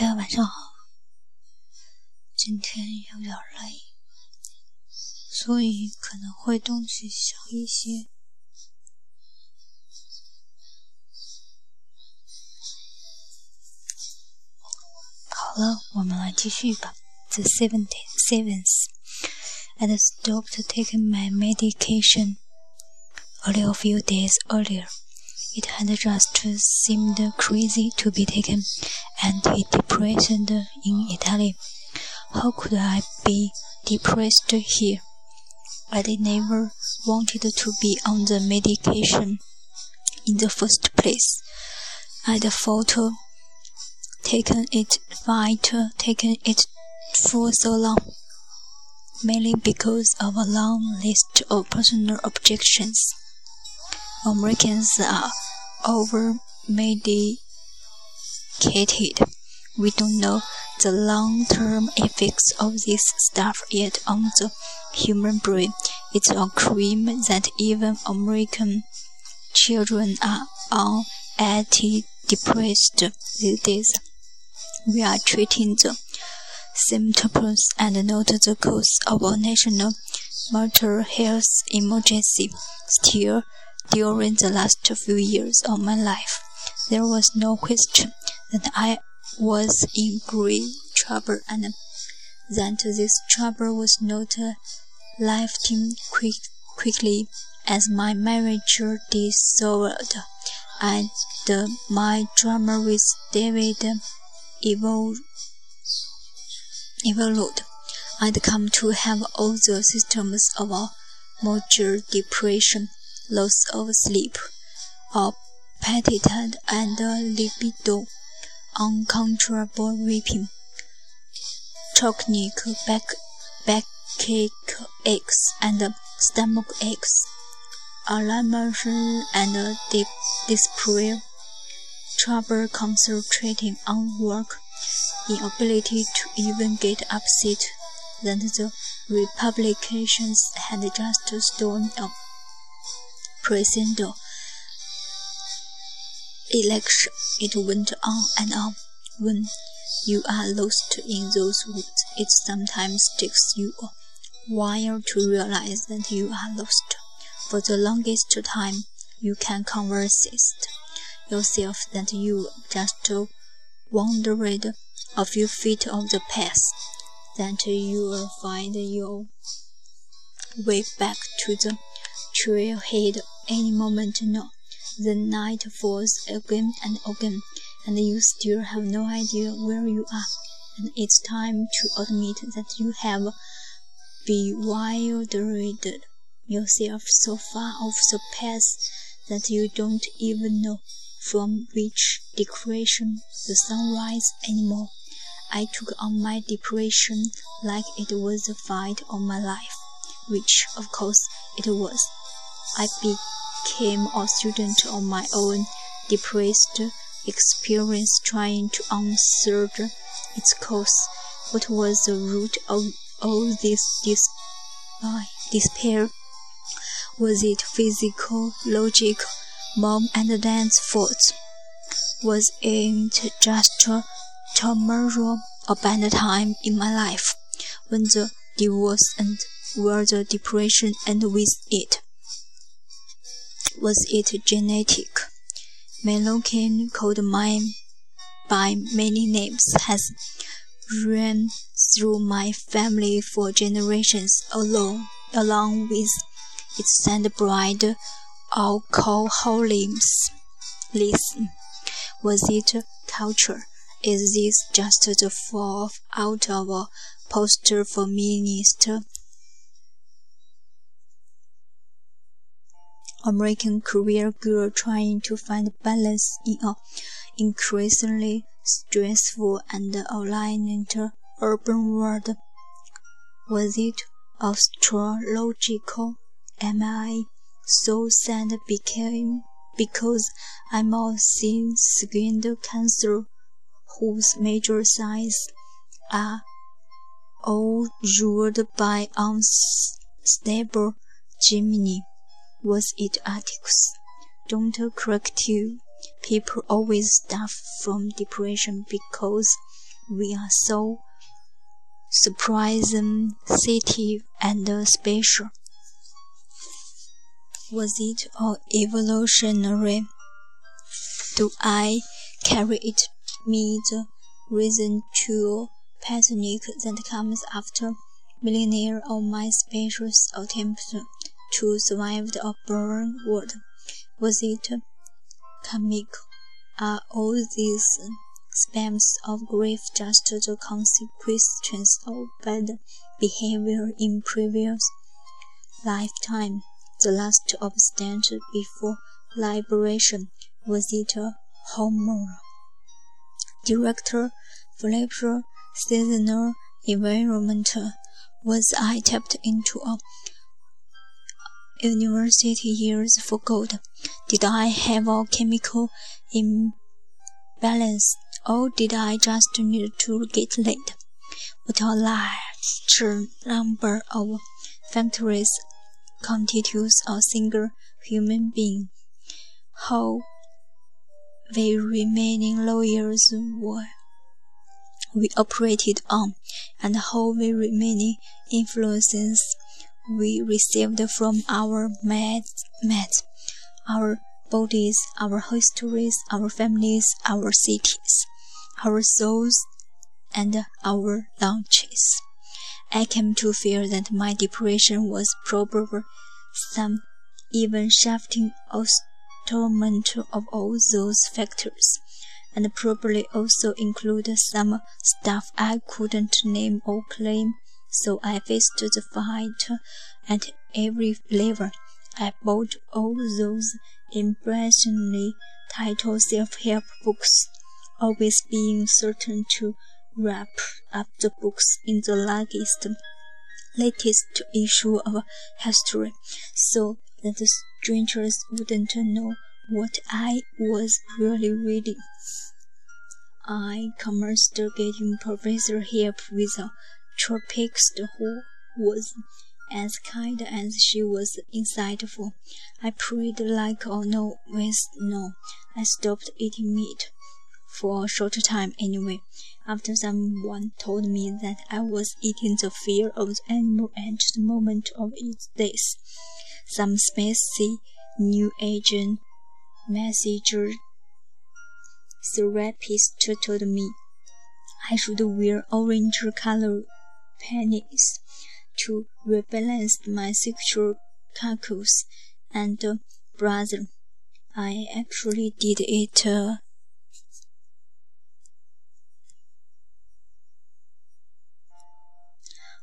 大家晚上好，今天有点累，所以可能会东西少一些。好了，我们来继续吧。The seventh, seventh, I stopped taking my medication only a few days earlier. It had just seemed crazy to be taken and depressed in Italy. How could I be depressed here? I'd never wanted to be on the medication in the first place. I'd fought taken it fight taken it for so long, mainly because of a long list of personal objections. Americans are over medicated. We don't know the long term effects of this stuff yet on the human brain. It's a crime that even American children are on antidepressants these days. We are treating the symptoms and not the cause of a national mental health emergency. Still, during the last few years of my life, there was no question that I was in great trouble and that this trouble was not lifting quick, quickly as my marriage dissolved and my drama with David evolved. evolved. I'd come to have all the symptoms of a major depression loss of sleep, appetite and libido, uncontrollable weeping, chronic back, backache aches and stomach aches, alarmation and despair, trouble concentrating on work, inability to even get upset that the Republicans had just stormed up presidential election. It went on and on. When you are lost in those woods, it sometimes takes you a while to realize that you are lost. For the longest time, you can convince yourself that you just wandered a few feet of the path, that you will find your way back to the trailhead any moment now. The night falls again and again, and you still have no idea where you are. And it's time to admit that you have bewildered yourself so far off the path that you don't even know from which direction the sun rises anymore. I took on my depression like it was the fight of my life, which, of course, it was. I became a student of my own depressed experience, trying to answer its cause. What was the root of all this uh, despair? Was it physical, logical, mom and dad's fault? Was it just a tomorrow a bad time in my life when the divorce and where the depression and with it? Was it genetic? Melocan, called mine by many names, has run through my family for generations along, along with its sand-bride alcoholism. Was it culture? Is this just the fall out of a post-feminist American career girl trying to find balance in a increasingly stressful and violent urban world? Was it astrological? Am I so sad became because I'm a thin skinned cancer whose major signs are all ruled by unstable Gemini? Was it? Don't correct you. People always suffer from depression because we are so surprising, sensitive, and special. Was it all evolutionary? Do I carry it me the reason to panic that comes after millennia of my special attempts to survive the upborn world? Was it comical? Are all these spams of grief just the consequences of bad behavior in previous lifetime? The last obstant before liberation was it a hormone? Director, Flipper, seasonal environment. Was I tapped into a university years for gold? Did I have a chemical imbalance, or did I just need to get laid? What a large number of factories constitutes a single human being. How the remaining lawyers were we operated on, and how the remaining influences we received from our mates, our bodies, our histories, our families, our cities, our souls, and our launches. I came to fear that my depression was probably some even shifting assortment of all those factors, and probably also included some stuff I couldn't name or claim. So I faced the fight at every level. I bought all those impressively titled self-help books, always being certain to wrap up the books in the latest, latest issue of history, so that the strangers wouldn't know what I was really reading. I commenced getting Professor help with a tropics who was as kind as she was insightful. I prayed like a novice. No, I stopped eating meat for a short time anyway, after someone told me that I was eating the fear of the animal at the moment of its death. Some spicy new agent messenger therapist told me I should wear orange color panties to rebalance my sexual calculus and uh, brother, I actually did it. Uh,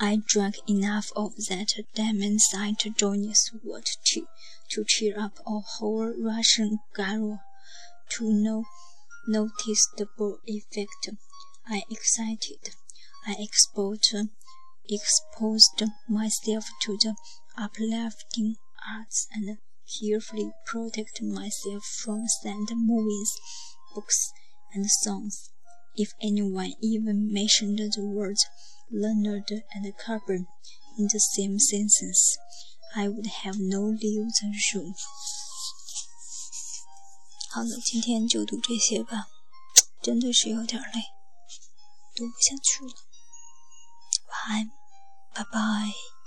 I drank enough of that diamond side joyous water to, to cheer up a whole Russian gallon to no noticeable effect. I excited. I exposed, exposed myself to the uplifting arts and carefully protected myself from sad movies, books, and songs. If anyone even mentioned the words Leonard and Carbon in the same sentence, I would have no living room. 好了，今天就读这些吧，真的是有点累，读不下去了。晚安， Bye-bye.